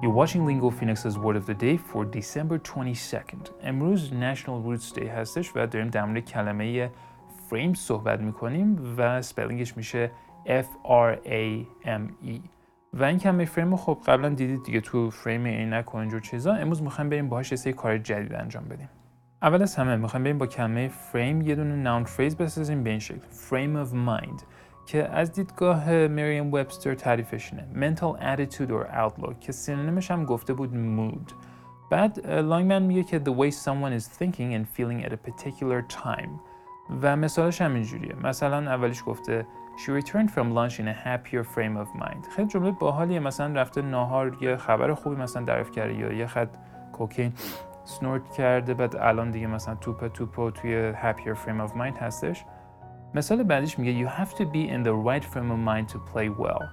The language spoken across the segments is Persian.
You're watching Lingo Phoenix's Word of the Day for December 22nd. امروز National Roots Day هستش و داریم در مورد کلمه فریم صحبت می‌کنیم و spelling ش میشه F-R-A-M-E و این کلمه فریم خب قبلا دیدید دیگه تو فریم عینک و اینجور چیزا. امروز می‌خوایم بریم باهاش یه کار جدید انجام بدیم. اول از همه می‌خوایم بریم با کلمه فریم یه دونه noun phrase بسازیم به این شکل. Frame of mind. که از دیدگاه Merriam-Webster تعریفش اینه. Mental attitude or outlook که synonym ش هم گفته بود mood. بعد لانگمن میگه که the way someone is thinking and feeling at a particular time. و مثالش هم اینجوریه. مثلا اولیش گفته She returned from lunch in a happier frame of mind. خیلی جمله باحالیه. مثلا رفته ناهار یه خبر خوبی مثلا دریافت کرده یا یه خط کوکین سنورت کرده بعد الان دیگه مثلا توپ توپ توی happier frame of mind هستش. مثال بعدیش میگه you have to be in the right frame of mind to play well.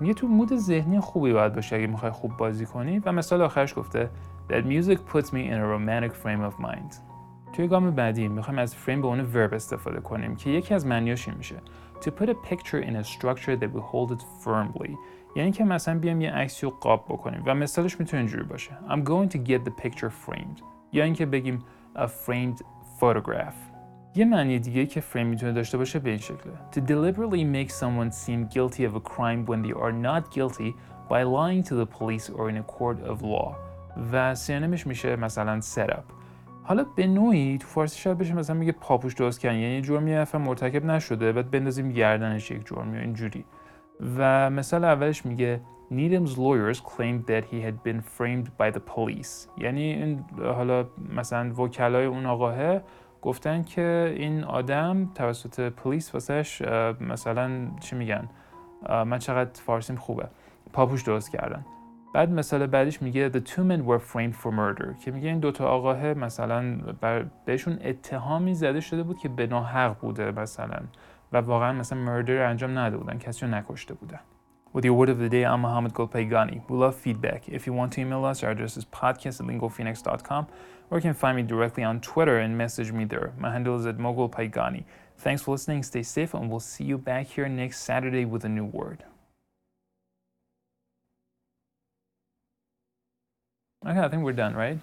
میگه تو مود ذهنی خوبی باید باشه اگه می‌خوای خوب بازی کنی. و مثال آخرش گفته that music puts me in a romantic frame of mind. توی گام بعدی می‌خوایم از فریم به عنوان verb استفاده کنیم که یکی از معنیاش این میشه. To put a picture in a structure that will hold it firmly. یعنی که مثلا بیام یه عکسی رو قاب بکنیم. و مثالش می‌تونه اینجوری باشه. I'm going to get the picture framed. یا اینکه بگیم a framed photograph. یه معنی دیگه که فریم می‌تونه داشته باشه به این شکله. To deliberately make someone seem guilty of a crime when they are not guilty by lying to the police or in a court of law. و سینونیمش میشه مثلا set up. حالا به نوعی تو فارسی شاید بشه مثلا میگه پاپوش درست کردن یعنی جرمی نفر مرتکب نشده بعد بندازیم گردنش یک جرمی اینجوری. و مثال اولش میگه Needham's lawyers claimed that he had been framed by the police. یعنی این حالا مثلا وکلای اون آقاه گفتن که این آدم توسط پلیس واسهش مثلا چی میگن؟ من چقدر فارسیم خوبه. پاپوش درست کردن. بعد مثال بعدیش میگه the two men were framed for murder. که میگه این دوتا آقاه مثلا بر بهشون اتهامی زده شده بود که به ناحق بوده مثلا. و واقعا مثلا مردر انجام نداده بودن. کسی رو نکشته بودن. With your word of the day, I'm Mohammed Golpaygani. We love feedback. If you want to email us, our address is podcast at lingophoenix.com or you can find me directly on Twitter and message me there. My handle is at mogulpaygani. Thanks for listening, stay safe, and we'll see you back here next Saturday with a new word. Okay, I think we're done, right?